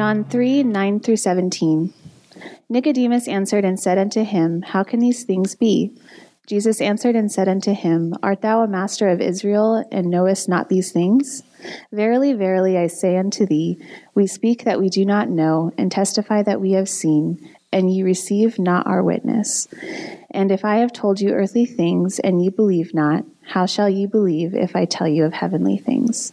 John 3 9 through 17. Nicodemus answered and said unto him, How can these things be? Jesus answered and said unto him, Art thou a master of Israel, and knowest not these things? Verily, verily, I say unto thee, we speak that we do not know, and testify that we have seen, and ye receive not our witness. And if I have told you earthly things, and ye believe not, how shall ye believe if I tell you of heavenly things?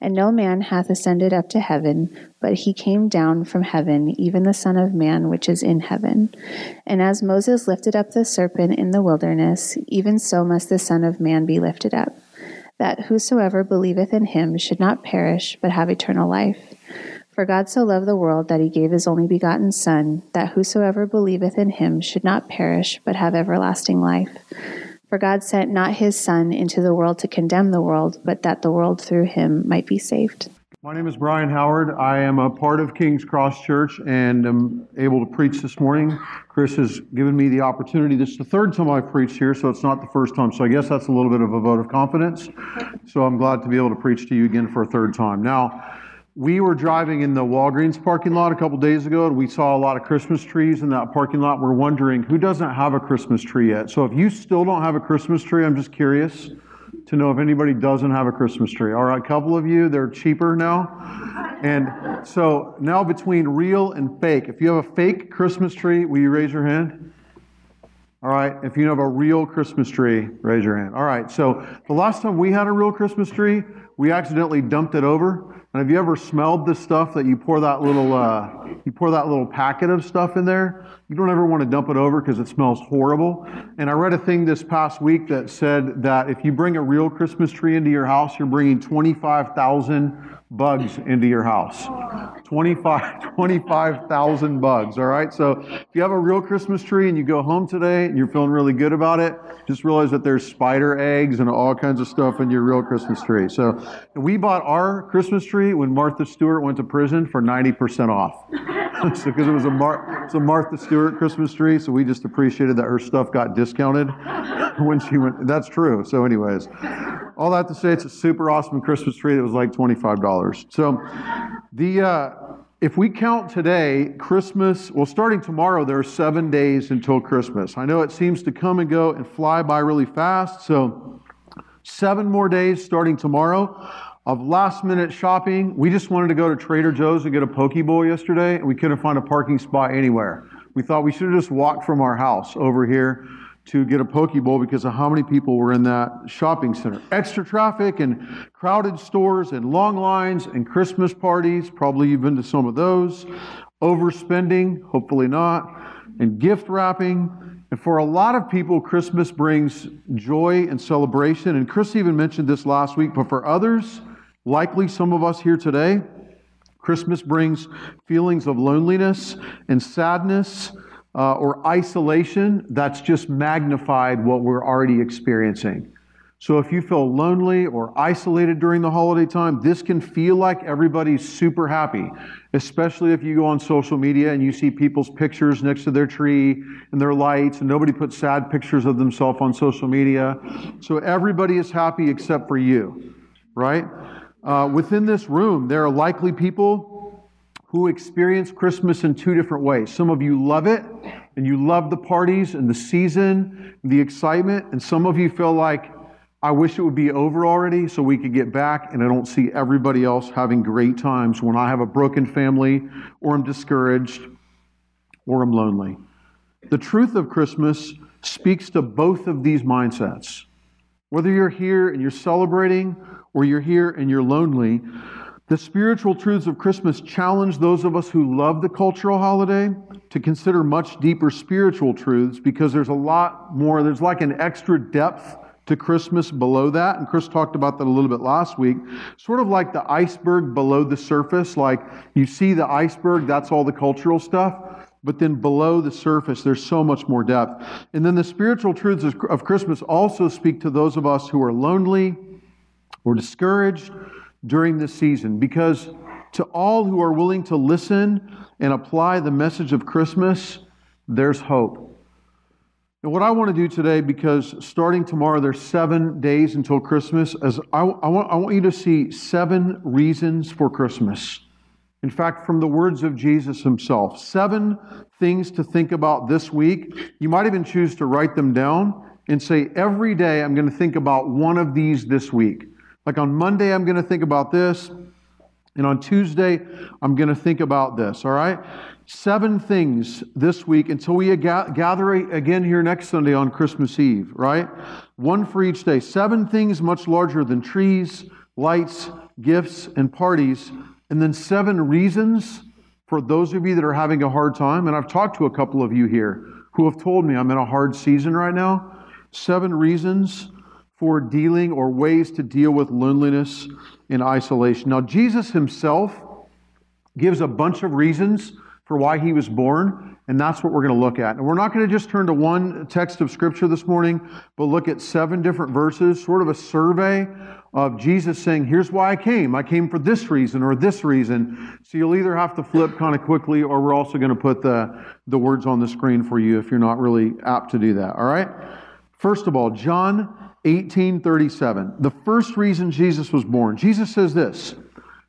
And no man hath ascended up to heaven, but he came down from heaven, even the Son of Man which is in heaven. And as Moses lifted up the serpent in the wilderness, even so must the Son of Man be lifted up, that whosoever believeth in him should not perish, but have eternal life. For God so loved the world that he gave his only begotten Son, that whosoever believeth in him should not perish, but have everlasting life. For God sent not his Son into the world to condemn the world, but that the world through him might be saved. My name is Brian Howard. I am a part of King's Cross Church and am able to preach this morning. Chris has given me the opportunity. This is the third time I've preached here, so it's not the first time. So I guess that's a little bit of a vote of confidence. So I'm glad to be able to preach to you again for a third time. Now, we were driving in the Walgreens parking lot a couple days ago, and we saw a lot of Christmas trees in that parking lot. We're wondering who doesn't have a Christmas tree yet. So if you still don't have a Christmas tree, I'm just curious to know if anybody doesn't have a Christmas tree. All right, a couple of you, they're cheaper now. And so now between real and fake, if you have a fake Christmas tree, will you raise your hand? All right, if you have a real Christmas tree, raise your hand. All right, so the last time we had a real Christmas tree, we accidentally dumped it over. And have you ever smelled the stuff that you pour that little uh, you pour that little packet of stuff in there? You don't ever want to dump it over because it smells horrible. And I read a thing this past week that said that if you bring a real Christmas tree into your house, you're bringing 25,000 bugs into your house. 25 25,000 bugs, all right? So if you have a real Christmas tree and you go home today and you're feeling really good about it, just realize that there's spider eggs and all kinds of stuff in your real Christmas tree. So we bought our Christmas tree when Martha Stewart went to prison for 90% off. so because it was a, Mar- it was a Martha Stewart Christmas tree, so we just appreciated that her stuff got discounted when she went. That's true. So anyways, all that to say, it's a super awesome Christmas tree that was like $25. So the, uh, if we count today, Christmas, well, starting tomorrow, there are seven days until Christmas. I know it seems to come and go and fly by really fast. So, seven more days starting tomorrow of last minute shopping. We just wanted to go to Trader Joe's and get a poke bowl yesterday, and we couldn't find a parking spot anywhere. We thought we should have just walked from our house over here to get a poke bowl because of how many people were in that shopping center. Extra traffic and crowded stores and long lines and Christmas parties. Probably you've been to some of those. Overspending, hopefully not. And gift wrapping. And for a lot of people, Christmas brings joy and celebration. And Chris even mentioned this last week, but for others, likely some of us here today, Christmas brings feelings of loneliness and sadness uh, or isolation that's just magnified what we're already experiencing. So if you feel lonely or isolated during the holiday time, this can feel like everybody's super happy, especially if you go on social media and you see people's pictures next to their tree and their lights, and nobody puts sad pictures of themselves on social media. So everybody is happy except for you, right? Uh, within this room, there are likely people who experience Christmas in two different ways. Some of you love it, and you love the parties and the season, and the excitement, and some of you feel like, I wish it would be over already so we could get back, and I don't see everybody else having great times when I have a broken family, or I'm discouraged, or I'm lonely. The truth of Christmas speaks to both of these mindsets. Whether you're here and you're celebrating, or you're here and you're lonely, the spiritual truths of Christmas challenge those of us who love the cultural holiday to consider much deeper spiritual truths because there's a lot more, there's like an extra depth to Christmas below that. And Chris talked about that a little bit last week. Sort of like the iceberg below the surface, like you see the iceberg, that's all the cultural stuff. But then below the surface, there's so much more depth. And then the spiritual truths of Christmas also speak to those of us who are lonely or discouraged during this season because to all who are willing to listen and apply the message of Christmas, there's hope. And what I want to do today, because starting tomorrow, there's seven days until Christmas, is I, I, want, I want you to see seven reasons for Christmas. In fact, from the words of Jesus himself, seven things to think about this week. You might even choose to write them down and say, every day I'm going to think about one of these this week. Like on Monday, I'm going to think about this. And on Tuesday, I'm going to think about this, all right? Seven things this week until we gather again here next Sunday on Christmas Eve, right? One for each day. Seven things much larger than trees, lights, gifts, and parties. And then seven reasons for those of you that are having a hard time. And I've talked to a couple of you here who have told me I'm in a hard season right now. Seven reasons for dealing or ways to deal with loneliness and isolation. Now, Jesus himself gives a bunch of reasons for why he was born, and that's what we're going to look at. And we're not going to just turn to one text of Scripture this morning, but look at seven different verses, sort of a survey of Jesus saying, Here's why I came. I came for this reason or this reason. So you'll either have to flip kind of quickly, or we're also going to put the, the words on the screen for you if you're not really apt to do that. All right? First of all, John 1837. The first reason Jesus was born. Jesus says this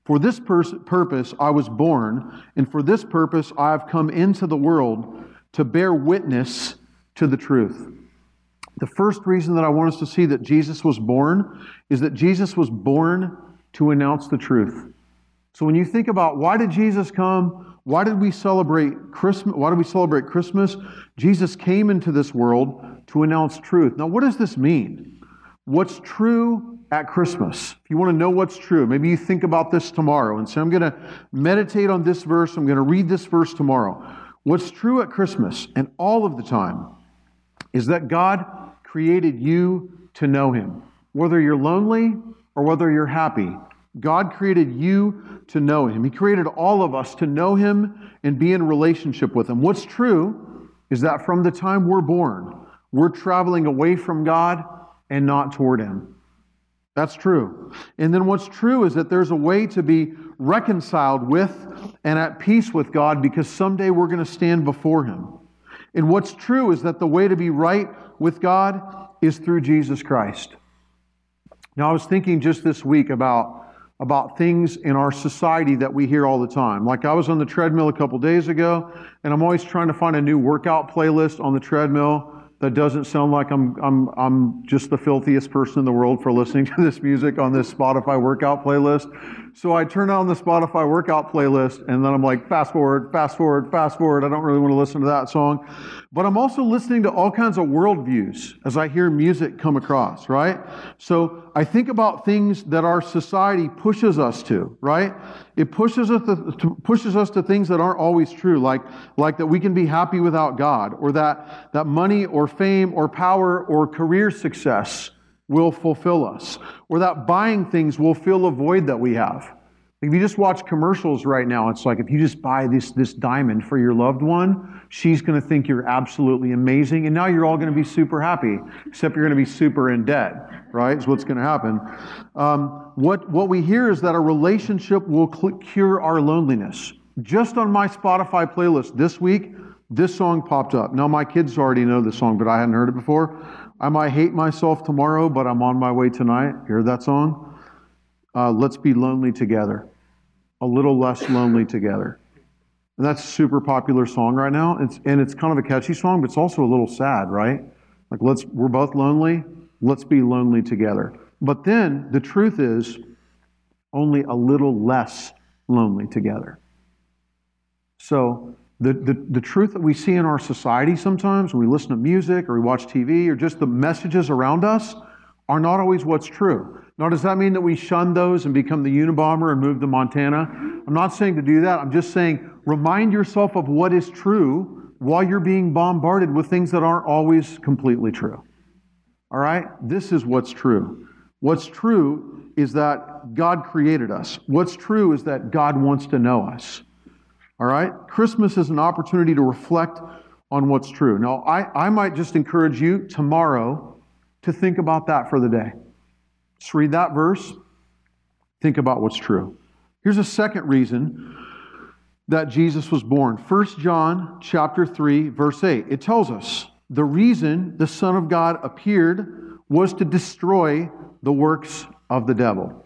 For this purpose I was born, and for this purpose I have come into the world to bear witness to the truth. The first reason that I want us to see that Jesus was born is that Jesus was born to announce the truth. So when you think about why did Jesus come? Why did we celebrate Christmas? Why do we celebrate Christmas? Jesus came into this world to announce truth. Now, what does this mean? What's true at Christmas. If you want to know what's true, maybe you think about this tomorrow and say, I'm going to meditate on this verse, I'm going to read this verse tomorrow. What's true at Christmas and all of the time is that God created you to know Him. Whether you're lonely or whether you're happy, God created you to know Him. He created all of us to know Him and be in relationship with Him. What's true is that from the time we're born, we're traveling away from God and not toward Him. That's true. And then what's true is that there's a way to be reconciled with and at peace with God because someday we're going to stand before Him. And what's true is that the way to be right with God is through Jesus Christ. Now, I was thinking just this week about, about things in our society that we hear all the time. Like I was on the treadmill a couple days ago, and I'm always trying to find a new workout playlist on the treadmill that doesn't sound like I'm, I'm, I'm just the filthiest person in the world for listening to this music on this Spotify workout playlist. So I turn on the Spotify workout playlist and then I'm like, fast forward, fast forward, fast forward. I don't really want to listen to that song. But I'm also listening to all kinds of worldviews as I hear music come across, right? So I think about things that our society pushes us to, right? It pushes us to, pushes us to things that aren't always true, like, like that we can be happy without God, or that, that money or fame or power or career success will fulfill us, Without buying things we'll fill a void that we have. If you just watch commercials right now, it's like if you just buy this, this diamond for your loved one, she's going to think you're absolutely amazing, and now you're all going to be super happy, except you're going to be super in debt, right? Is what's going to happen. Um, what, what we hear is that a relationship will cure our loneliness. Just on my Spotify playlist this week, this song popped up. Now, my kids already know this song, but I hadn't heard it before. I might hate myself tomorrow, but I'm on my way tonight. Hear that song? Uh, let's be lonely together. A little less lonely together. And that's a super popular song right now. It's, and it's kind of a catchy song, but it's also a little sad, right? Like, let's, we're both lonely. Let's be lonely together. But then the truth is only a little less lonely together. So the, the, the truth that we see in our society sometimes when we listen to music or we watch TV or just the messages around us are not always what's true. Now, does that mean that we shun those and become the Unabomber and move to Montana? I'm not saying to do that. I'm just saying remind yourself of what is true while you're being bombarded with things that aren't always completely true. All right? This is what's true. What's true is that God created us. What's true is that God wants to know us. All right? Christmas is an opportunity to reflect on what's true. Now, I, I might just encourage you tomorrow to think about that for the day. Just read that verse, think about what's true. Here's a second reason that Jesus was born. 1 John chapter 3 verse 8. It tells us the reason the Son of God appeared was to destroy the works of the devil.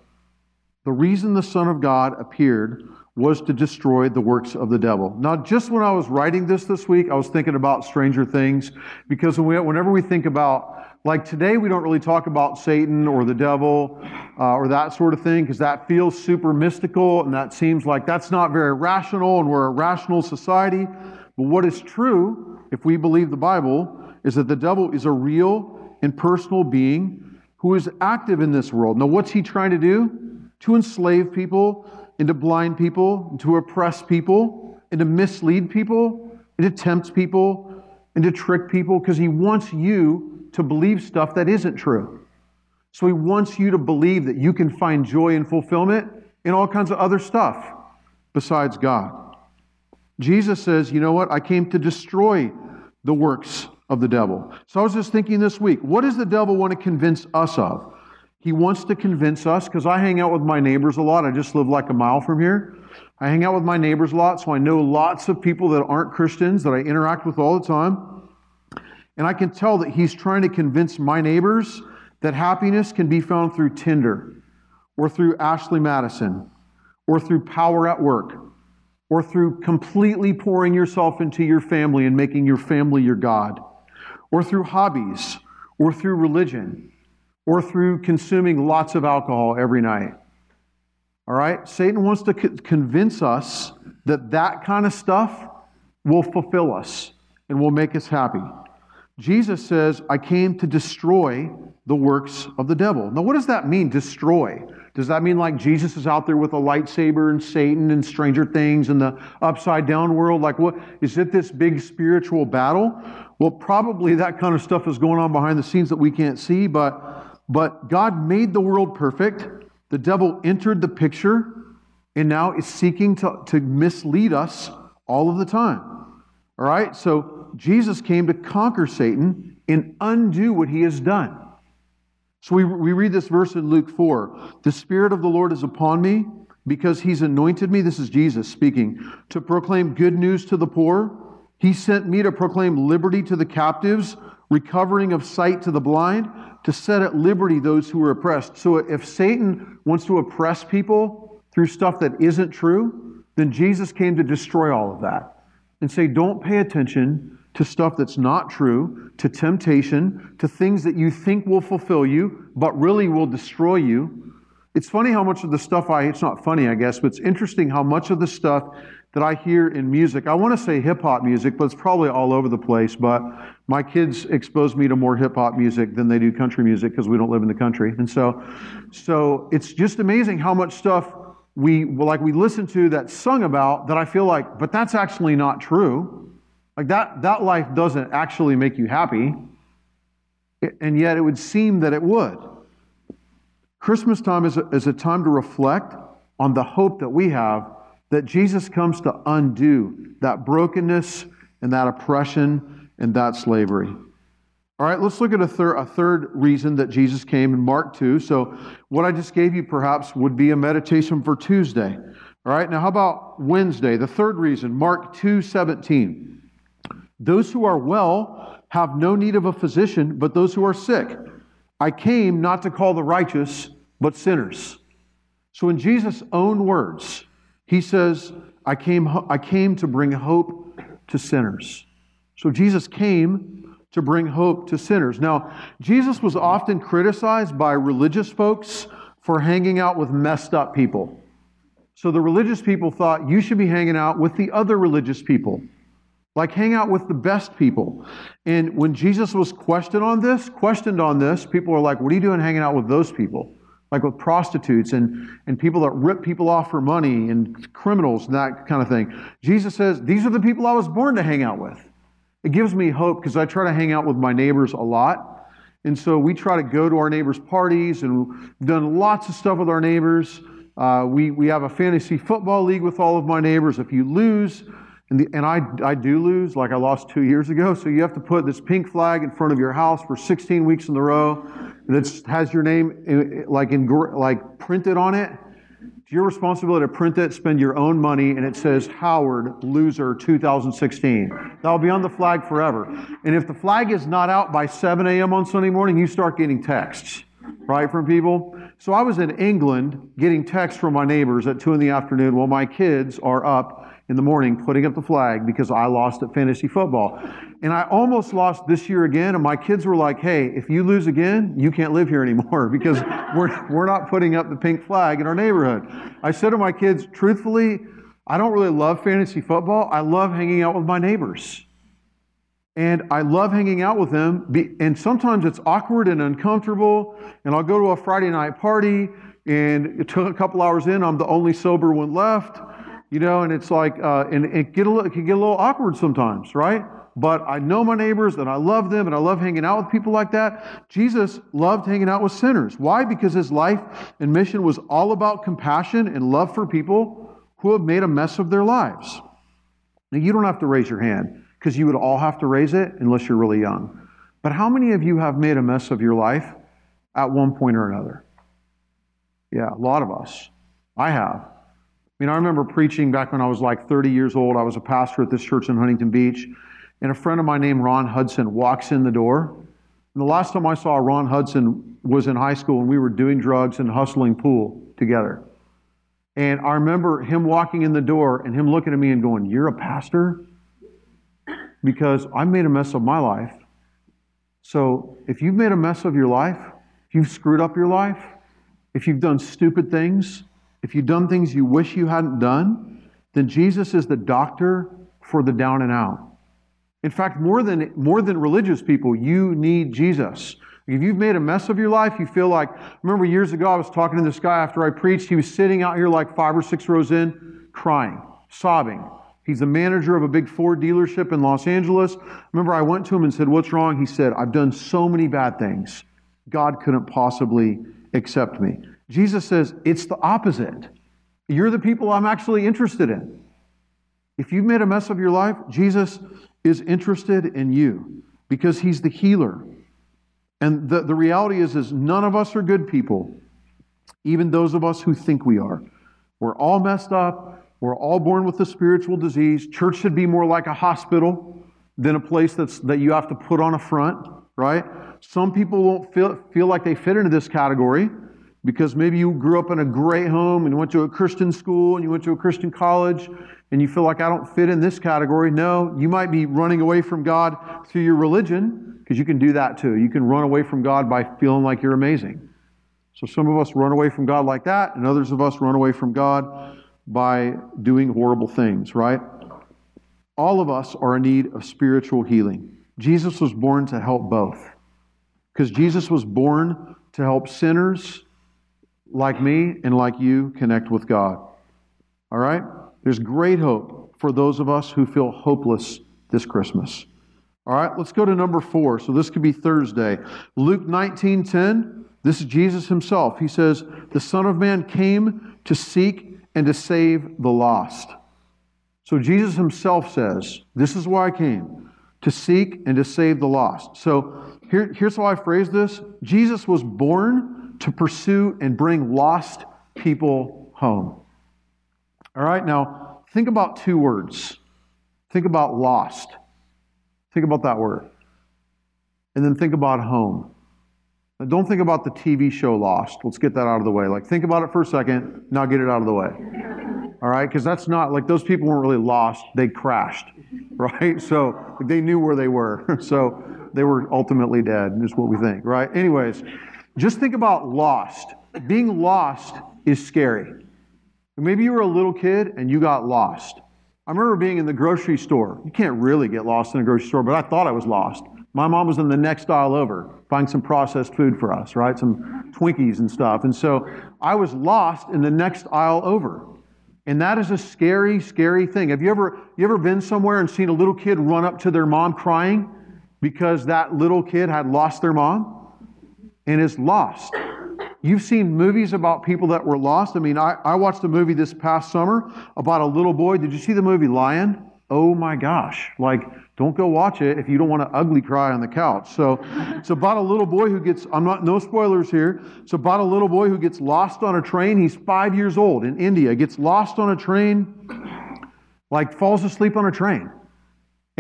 The reason the Son of God appeared was to destroy the works of the devil. Now, just when I was writing this this week, I was thinking about Stranger Things because whenever we think about, like today, we don't really talk about Satan or the devil uh, or that sort of thing because that feels super mystical and that seems like that's not very rational and we're a rational society. But what is true, if we believe the Bible, is that the devil is a real and personal being who is active in this world. Now, what's he trying to do? To enslave people and to blind people, and to oppress people, and to mislead people, and to tempt people, and to trick people, because he wants you to believe stuff that isn't true. So he wants you to believe that you can find joy and fulfillment in all kinds of other stuff besides God. Jesus says, you know what? I came to destroy the works of the devil. So I was just thinking this week, what does the devil want to convince us of? He wants to convince us, because I hang out with my neighbors a lot. I just live like a mile from here. I hang out with my neighbors a lot, so I know lots of people that aren't Christians that I interact with all the time. And I can tell that he's trying to convince my neighbors that happiness can be found through Tinder, or through Ashley Madison, or through power at work, or through completely pouring yourself into your family and making your family your God, or through hobbies, or through religion or through consuming lots of alcohol every night. All right? Satan wants to convince us that that kind of stuff will fulfill us and will make us happy. Jesus says, I came to destroy the works of the devil. Now, what does that mean, destroy? Does that mean like Jesus is out there with a lightsaber and Satan and Stranger Things and the upside down world? Like, what is it this big spiritual battle? Well, probably that kind of stuff is going on behind the scenes that we can't see, but but God made the world perfect. The devil entered the picture and now is seeking to, to mislead us all of the time. All right? So Jesus came to conquer Satan and undo what he has done. So we, we read this verse in Luke 4 The Spirit of the Lord is upon me because he's anointed me. This is Jesus speaking to proclaim good news to the poor. He sent me to proclaim liberty to the captives, recovering of sight to the blind to set at liberty those who are oppressed. So if Satan wants to oppress people through stuff that isn't true, then Jesus came to destroy all of that and say, don't pay attention to stuff that's not true, to temptation, to things that you think will fulfill you, but really will destroy you. It's funny how much of the stuff I, it's not funny, I guess, but it's interesting how much of the stuff that I hear in music. I want to say hip hop music, but it's probably all over the place. But my kids expose me to more hip hop music than they do country music because we don't live in the country. And so, so it's just amazing how much stuff we like we listen to that's sung about that I feel like, but that's actually not true. Like that that life doesn't actually make you happy, and yet it would seem that it would. Christmas time is a, is a time to reflect on the hope that we have that Jesus comes to undo that brokenness and that oppression and that slavery. All right, let's look at a, thir- a third reason that Jesus came in Mark 2. So, what I just gave you perhaps would be a meditation for Tuesday. All right, now how about Wednesday? The third reason, Mark 2 17. Those who are well have no need of a physician, but those who are sick. I came not to call the righteous, but sinners. So, in Jesus' own words, he says, I came, I came to bring hope to sinners. So Jesus came to bring hope to sinners. Now, Jesus was often criticized by religious folks for hanging out with messed up people. So the religious people thought you should be hanging out with the other religious people. Like hang out with the best people. And when Jesus was questioned on this, questioned on this, people were like, What are you doing hanging out with those people? like with prostitutes and, and people that rip people off for money and criminals and that kind of thing. Jesus says, These are the people I was born to hang out with. It gives me hope because I try to hang out with my neighbors a lot. And so we try to go to our neighbors' parties and done lots of stuff with our neighbors. Uh, we, we have a fantasy football league with all of my neighbors. If you lose, and, the, and I, I do lose, like I lost two years ago, so you have to put this pink flag in front of your house for 16 weeks in a row that has your name like in like printed on it. It's your responsibility to print it, spend your own money, and it says Howard Loser 2016. That'll be on the flag forever. And if the flag is not out by 7 a.m. on Sunday morning, you start getting texts. right, from people. So I was in England getting texts from my neighbors at 2 in the afternoon while my kids are up in the morning putting up the flag because I lost at fantasy football. And I almost lost this year again, and my kids were like, hey, if you lose again, you can't live here anymore because we're, we're not putting up the pink flag in our neighborhood. I said to my kids, truthfully, I don't really love fantasy football. I love hanging out with my neighbors. And I love hanging out with them. And sometimes it's awkward and uncomfortable. And I'll go to a Friday night party, and it took a couple hours in, I'm the only sober one left you know, and it's like, uh, and it, get a little, it can get a little awkward sometimes, right? But I know my neighbors and I love them and I love hanging out with people like that. Jesus loved hanging out with sinners. Why? Because his life and mission was all about compassion and love for people who have made a mess of their lives. Now, you don't have to raise your hand because you would all have to raise it unless you're really young. But how many of you have made a mess of your life at one point or another? Yeah, a lot of us. I have. I mean, I remember preaching back when I was like 30 years old. I was a pastor at this church in Huntington Beach. And a friend of mine named Ron Hudson walks in the door. And the last time I saw Ron Hudson was in high school and we were doing drugs and hustling pool together. And I remember him walking in the door and him looking at me and going, You're a pastor? Because I made a mess of my life. So if you've made a mess of your life, if you've screwed up your life, if you've done stupid things, if you've done things you wish you hadn't done, then Jesus is the doctor for the down and out. In fact, more than, more than religious people, you need Jesus. If you've made a mess of your life, you feel like, remember years ago, I was talking to this guy after I preached. He was sitting out here like five or six rows in, crying, sobbing. He's the manager of a big Ford dealership in Los Angeles. Remember, I went to him and said, What's wrong? He said, I've done so many bad things. God couldn't possibly accept me. Jesus says it's the opposite. You're the people I'm actually interested in. If you've made a mess of your life, Jesus is interested in you because he's the healer. And the, the reality is, is none of us are good people, even those of us who think we are. We're all messed up. We're all born with a spiritual disease. Church should be more like a hospital than a place that's, that you have to put on a front, right? Some people won't feel, feel like they fit into this category because maybe you grew up in a great home and went to a Christian school and you went to a Christian college and you feel like I don't fit in this category. No, you might be running away from God through your religion because you can do that too. You can run away from God by feeling like you're amazing. So some of us run away from God like that, and others of us run away from God by doing horrible things, right? All of us are in need of spiritual healing. Jesus was born to help both. Because Jesus was born to help sinners like me and like you connect with God. All right? There's great hope for those of us who feel hopeless this Christmas. All right, let's go to number four. So this could be Thursday. Luke 19 10. This is Jesus himself. He says, The Son of Man came to seek and to save the lost. So Jesus himself says, This is why I came, to seek and to save the lost. So here, here's how I phrase this Jesus was born to pursue and bring lost people home. All right, now think about two words. Think about lost. Think about that word. And then think about home. Now, don't think about the TV show Lost. Let's get that out of the way. Like, think about it for a second. Now get it out of the way. All right? Because that's not, like, those people weren't really lost. They crashed, right? So they knew where they were. so they were ultimately dead, is what we think, right? Anyways, just think about lost. Being lost is scary. Maybe you were a little kid and you got lost. I remember being in the grocery store. You can't really get lost in a grocery store, but I thought I was lost. My mom was in the next aisle over buying some processed food for us, right? Some Twinkies and stuff. And so I was lost in the next aisle over. And that is a scary, scary thing. Have you ever, you ever been somewhere and seen a little kid run up to their mom crying because that little kid had lost their mom? And is lost. You've seen movies about people that were lost. I mean, I, I watched a movie this past summer about a little boy. Did you see the movie Lion? Oh my gosh. Like, don't go watch it if you don't want to ugly cry on the couch. So it's about a little boy who gets, I'm not, no spoilers here. It's about a little boy who gets lost on a train. He's five years old in India, gets lost on a train, like falls asleep on a train.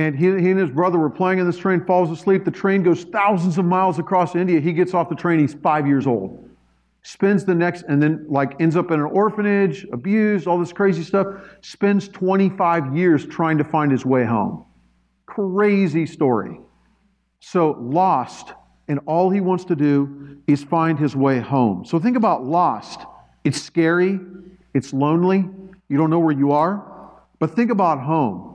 And he, he and his brother were playing in this train, falls asleep. The train goes thousands of miles across India. He gets off the train, he's five years old. Spends the next, and then like ends up in an orphanage, abused, all this crazy stuff. Spends 25 years trying to find his way home. Crazy story. So lost, and all he wants to do is find his way home. So think about lost. It's scary, it's lonely, you don't know where you are. But think about home.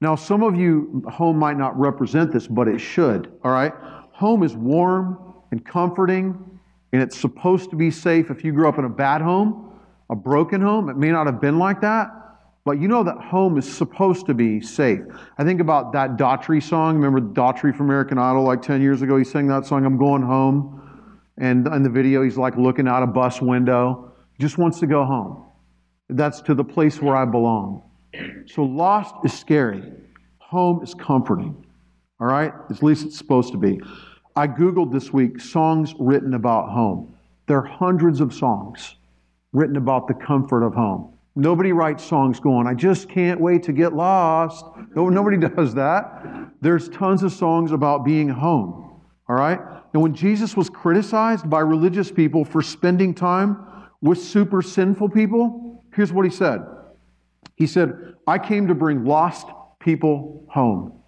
Now, some of you, home might not represent this, but it should, all right? Home is warm and comforting, and it's supposed to be safe. If you grew up in a bad home, a broken home, it may not have been like that, but you know that home is supposed to be safe. I think about that Daughtry song. Remember Daughtry from American Idol like 10 years ago? He sang that song, I'm Going Home. And in the video, he's like looking out a bus window. Just wants to go home. That's to the place where I belong. So lost is scary. Home is comforting. All right? At least it's supposed to be. I Googled this week songs written about home. There are hundreds of songs written about the comfort of home. Nobody writes songs going, I just can't wait to get lost. No, nobody does that. There's tons of songs about being home. All right? And when Jesus was criticized by religious people for spending time with super sinful people, here's what he said. He said, I came to bring lost people home.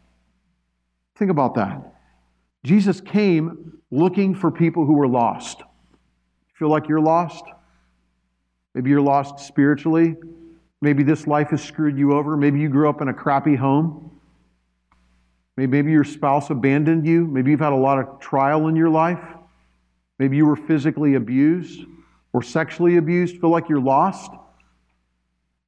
Think about that. Jesus came looking for people who were lost. Feel like you're lost? Maybe you're lost spiritually. Maybe this life has screwed you over. Maybe you grew up in a crappy home. Maybe, your spouse abandoned you. Maybe you've had a lot of trial in your life. Maybe you were physically abused or sexually abused. Feel like you're lost.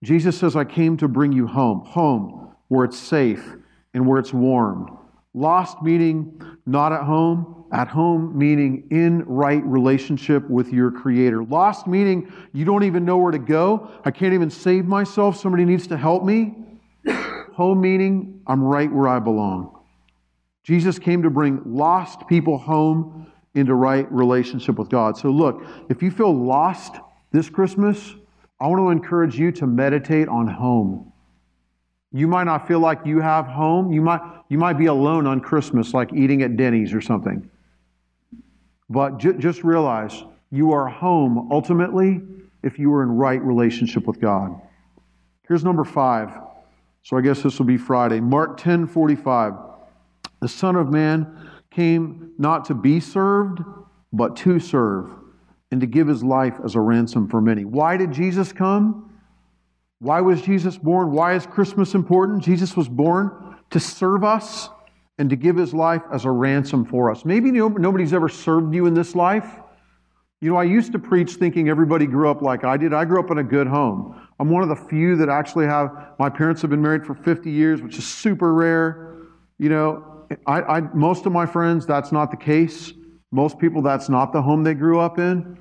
Jesus says, I came to bring you home, home where it's safe and where it's warm. Lost meaning not at home, at home meaning in right relationship with your Creator. Lost meaning you don't even know where to go. I can't even save myself. Somebody needs to help me. home meaning I'm right where I belong. Jesus came to bring lost people home into right relationship with God. So, look, if you feel lost this Christmas, I want to encourage you to meditate on home. You might not feel like you have home. You might, you might be alone on Christmas, like eating at Denny's or something. But just realize you are home ultimately if you are in right relationship with God. Here's number five. So I guess this will be Friday. Mark 10 45. The Son of Man came not to be served, but to serve and to give his life as a ransom for many. Why did Jesus come? Why was Jesus born? Why is Christmas important? Jesus was born to serve us and to give his life as a ransom for us. Maybe nobody's ever served you in this life. You know, I used to preach thinking everybody grew up like I did. I grew up in a good home. I'm one of the few that actually have, my parents have been married for 50 years, which is super rare. You know, I, I, most of my friends, that's not the case. Most people, that's not the home they grew up in.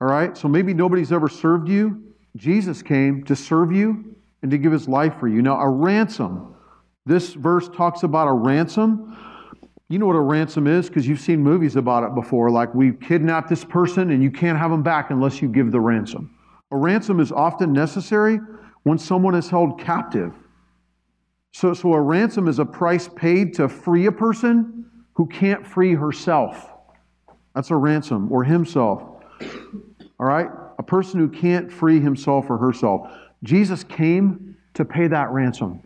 All right? So maybe nobody's ever served you. Jesus came to serve you and to give his life for you. Now, a ransom. This verse talks about a ransom. You know what a ransom is because you've seen movies about it before. Like, we kidnapped this person and you can't have them back unless you give the ransom. A ransom is often necessary when someone is held captive. So, so a ransom is a price paid to free a person who can't free herself. That's a ransom or himself. All right? A person who can't free himself or herself. Jesus came to pay that ransom.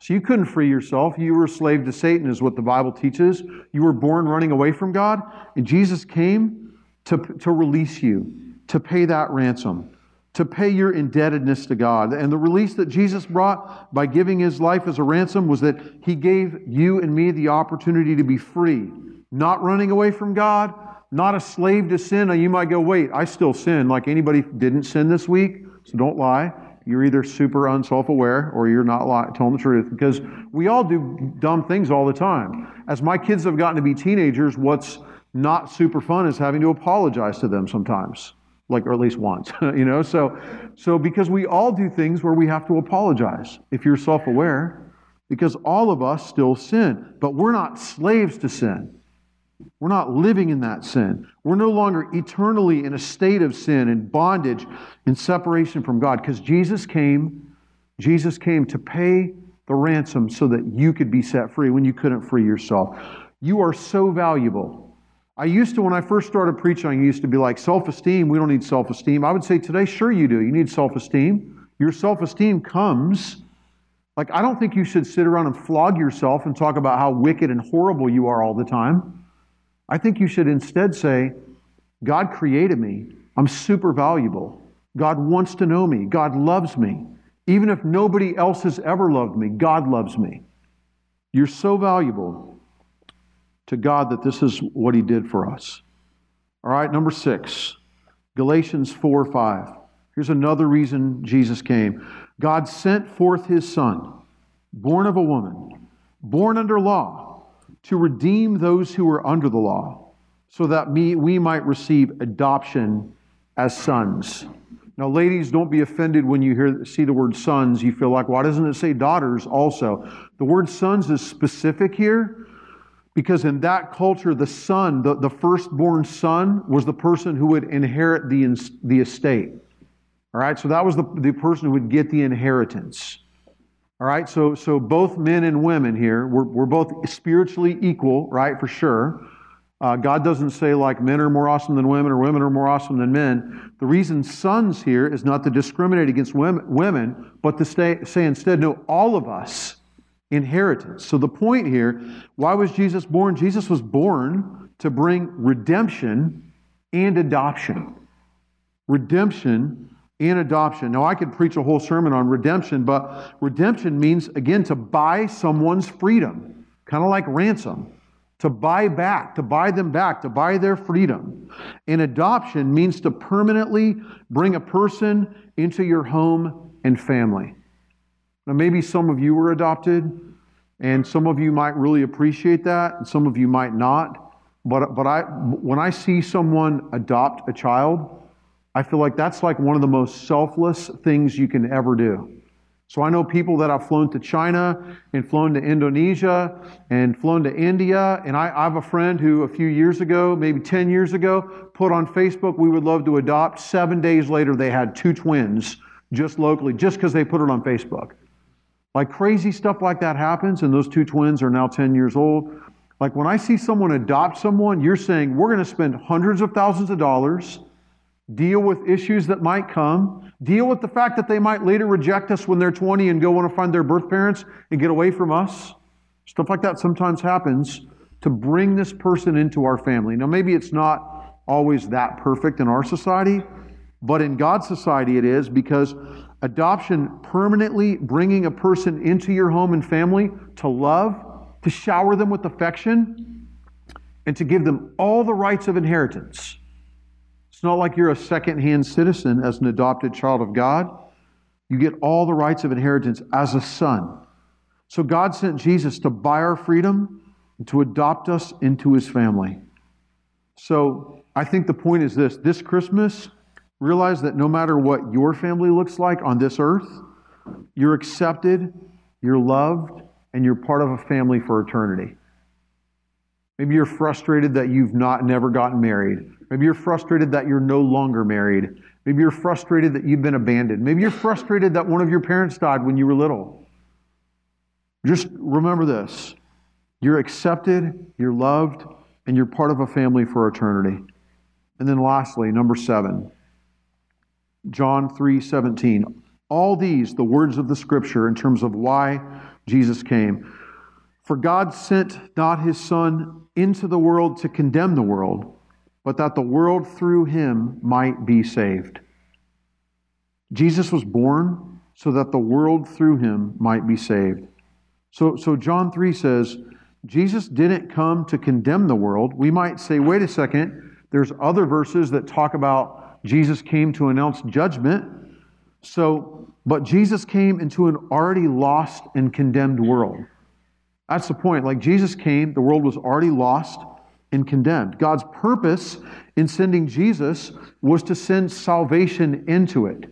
So you couldn't free yourself. You were a slave to Satan, is what the Bible teaches. You were born running away from God, and Jesus came to, to release you, to pay that ransom, to pay your indebtedness to God. And the release that Jesus brought by giving his life as a ransom was that he gave you and me the opportunity to be free, not running away from God, not a slave to sin. Now you might go, wait, I still sin. Like anybody didn't sin this week, so don't lie. You're either super unself aware or you're not lie, telling the truth because we all do dumb things all the time. As my kids have gotten to be teenagers, what's not super fun is having to apologize to them sometimes, like, or at least once, you know? So, so because we all do things where we have to apologize if you're self aware, because all of us still sin, but we're not slaves to sin. We're not living in that sin. We're no longer eternally in a state of sin and bondage and separation from God because Jesus came, Jesus came to pay the ransom so that you could be set free when you couldn't free yourself. You are so valuable. I used to, when I first started preaching, I used to be like, self esteem, we don't need self esteem. I would say today, sure you do. You need self esteem. Your self esteem comes. Like, I don't think you should sit around and flog yourself and talk about how wicked and horrible you are all the time. I think you should instead say, God created me. I'm super valuable. God wants to know me. God loves me. Even if nobody else has ever loved me, God loves me. You're so valuable to God that this is what He did for us. All right, number six, Galatians 4 5. Here's another reason Jesus came God sent forth His Son, born of a woman, born under law, to redeem those who were under the law, so that we might receive adoption as sons. Now, ladies, don't be offended when you hear see the word sons. You feel like, why doesn't it say daughters also? The word sons is specific here because in that culture, the son, the, the firstborn son, was the person who would inherit the, the estate. All right, so that was the, the person who would get the inheritance. All right, so, so both men and women here, we're, we're both spiritually equal, right, for sure. Uh, God doesn't say like men are more awesome than women or women are more awesome than men. The reason sons here is not to discriminate against women, women but to stay, say instead, no, all of us inheritance. So the point here, why was Jesus born? Jesus was born to bring redemption and adoption. Redemption and adoption. Now, I could preach a whole sermon on redemption, but redemption means, again, to buy someone's freedom, kind of like ransom to buy back, to buy them back, to buy their freedom. And adoption means to permanently bring a person into your home and family. Now, maybe some of you were adopted, and some of you might really appreciate that, and some of you might not. But, but I, when I see someone adopt a child, I feel like that's like one of the most selfless things you can ever do. So I know people that have flown to China and flown to Indonesia and flown to India. And I, I, have a friend who a few years ago, maybe 10 years ago, put on Facebook, we would love to adopt. Seven days later, they had two twins just locally, just because they put it on Facebook. Like crazy stuff like that happens, and those two twins are now 10 years old. Like when I see someone adopt someone, you're saying, we're going to spend hundreds of thousands of dollars deal with issues that might come, deal with the fact that they might later reject us when they're 20 and go want to find their birth parents and get away from us. Stuff like that sometimes happens to bring this person into our family. Now, maybe it's not always that perfect in our society, but in God's society it is because adoption permanently bringing a person into your home and family to love, to shower them with affection, and to give them all the rights of inheritance it's not like you're a second-hand citizen as an adopted child of God. You get all the rights of inheritance as a son. So God sent Jesus to buy our freedom and to adopt us into his family. So I think the point is this this Christmas, realize that no matter what your family looks like on this earth, you're accepted, you're loved, and you're part of a family for eternity. Maybe you're frustrated that you've not never gotten married. Maybe you're frustrated that you're no longer married. Maybe you're frustrated that you've been abandoned. Maybe you're frustrated that one of your parents died when you were little. Just remember this you're accepted, you're loved, and you're part of a family for eternity. And then lastly, number seven, John 3 17. All these, the words of the scripture, in terms of why Jesus came. For God sent not his Son into the world to condemn the world but that the world through him might be saved. Jesus was born so that the world through him might be saved. So, so John 3 says, Jesus didn't come to condemn the world. We might say, wait a second, there's other verses that talk about Jesus came to announce judgment. So, but Jesus came into an already lost and condemned world. That's the point. Like Jesus came, the world was already lost and condemned. God's purpose in sending Jesus was to send salvation into it.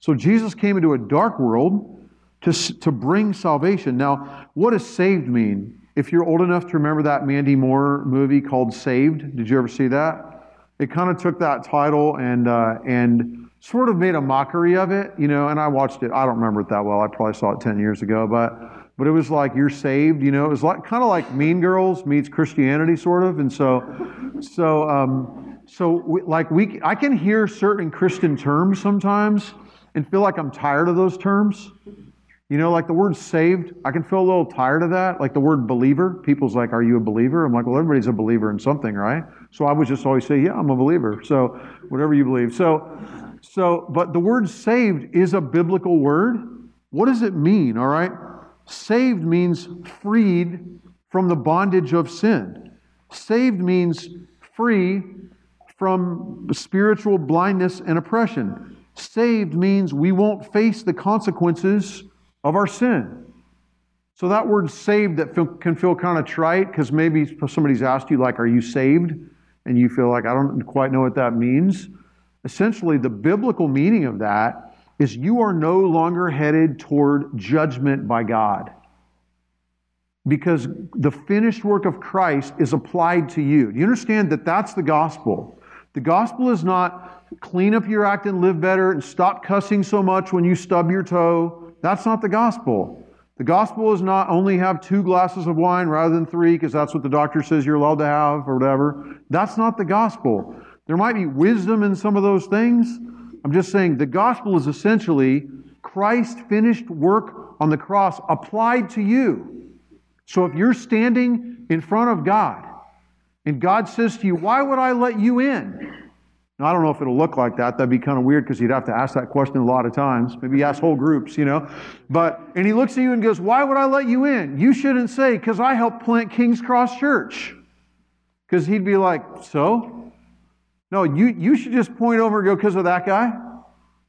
So Jesus came into a dark world to, to bring salvation. Now, what does saved mean? If you're old enough to remember that Mandy Moore movie called Saved, did you ever see that? It kind of took that title and, uh, and sort of made a mockery of it, you know, and I watched it. I don't remember it that well. I probably saw it 10 years ago, but, but it was like, you're saved, you know, it was like, kind of like Mean Girls meets Christianity, sort of. And so, so, um, so we, like we, I can hear certain Christian terms sometimes and feel like I'm tired of those terms. You know, like the word saved, I can feel a little tired of that. Like the word believer, people's like, Are you a believer? I'm like, Well, everybody's a believer in something, right? So I would just always say, Yeah, I'm a believer. So whatever you believe. So, so, but the word saved is a biblical word. What does it mean? All right. Saved means freed from the bondage of sin. Saved means free from spiritual blindness and oppression. Saved means we won't face the consequences of our sin. So that word saved that can feel kind of trite because maybe somebody's asked you, like, are you saved? And you feel like, I don't quite know what that means. Essentially, the biblical meaning of that is you are no longer headed toward judgment by God. Because the finished work of Christ is applied to you. Do you understand that that's the gospel? The gospel is not clean up your act and live better and stop cussing so much when you stub your toe that's not the gospel. The gospel is not only have two glasses of wine rather than three, because that's what the doctor says you're allowed to have or whatever. That's not the gospel. There might be wisdom in some of those things. I'm just saying the gospel is essentially Christ's finished work on the cross applied to you. So if you're standing in front of God and God says to you, Why would I let you in? Now, I don't know if it'll look like that. That'd be kind of weird because you'd have to ask that question a lot of times. Maybe ask whole groups, you know. But, and he looks at you and goes, Why would I let you in? You shouldn't say, Because I helped plant King's Cross Church. Because he'd be like, So? No, you, you should just point over and go, Because of that guy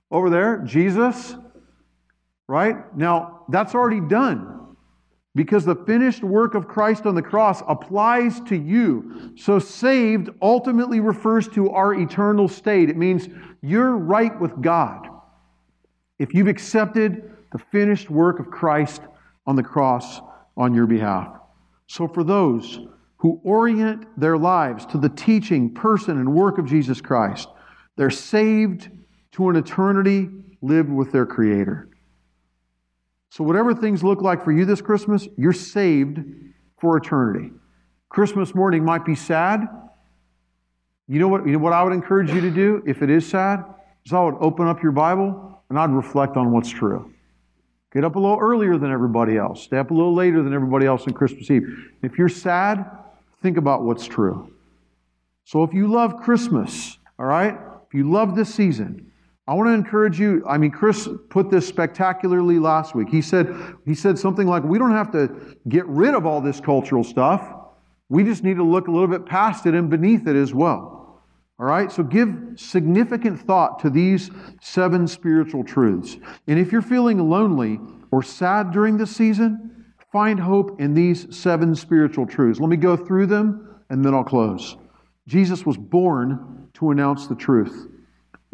over there, Jesus. Right? Now, that's already done because the finished work of Christ on the cross applies to you. So, saved ultimately refers to our eternal state. It means you're right with God if you've accepted the finished work of Christ on the cross on your behalf. So, for those who orient their lives to the teaching, person, and work of Jesus Christ, they're saved to an eternity lived with their Creator. So, whatever things look like for you this Christmas, you're saved for eternity. Christmas morning might be sad. You know what, you know what I would encourage you to do if it is sad? Is I would open up your Bible and I'd reflect on what's true. Get up a little earlier than everybody else. Stay up a little later than everybody else on Christmas Eve. If you're sad, think about what's true. So if you love Christmas, all right, if you love this season, I want to encourage you. I mean, Chris put this spectacularly last week. He said, he said something like, We don't have to get rid of all this cultural stuff. We just need to look a little bit past it and beneath it as well. All right? So give significant thought to these seven spiritual truths. And if you're feeling lonely or sad during this season, find hope in these seven spiritual truths. Let me go through them and then I'll close. Jesus was born to announce the truth.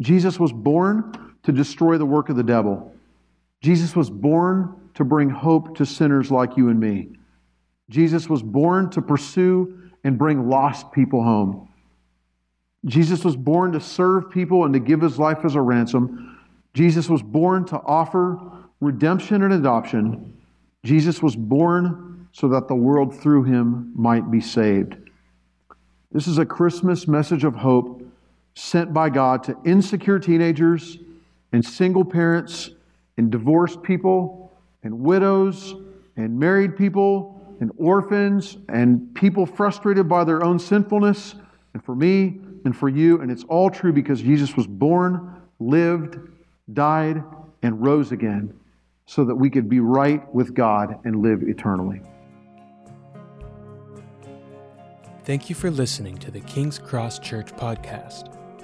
Jesus was born to destroy the work of the devil. Jesus was born to bring hope to sinners like you and me. Jesus was born to pursue and bring lost people home. Jesus was born to serve people and to give his life as a ransom. Jesus was born to offer redemption and adoption. Jesus was born so that the world through him might be saved. This is a Christmas message of hope sent by God to insecure teenagers and single parents and divorced people and widows and married people and orphans and people frustrated by their own sinfulness, and for me and for you. And it's all true because Jesus was born, lived, died, and rose again so that we could be right with God and live eternally. Thank you for listening to the King's Cross Church podcast.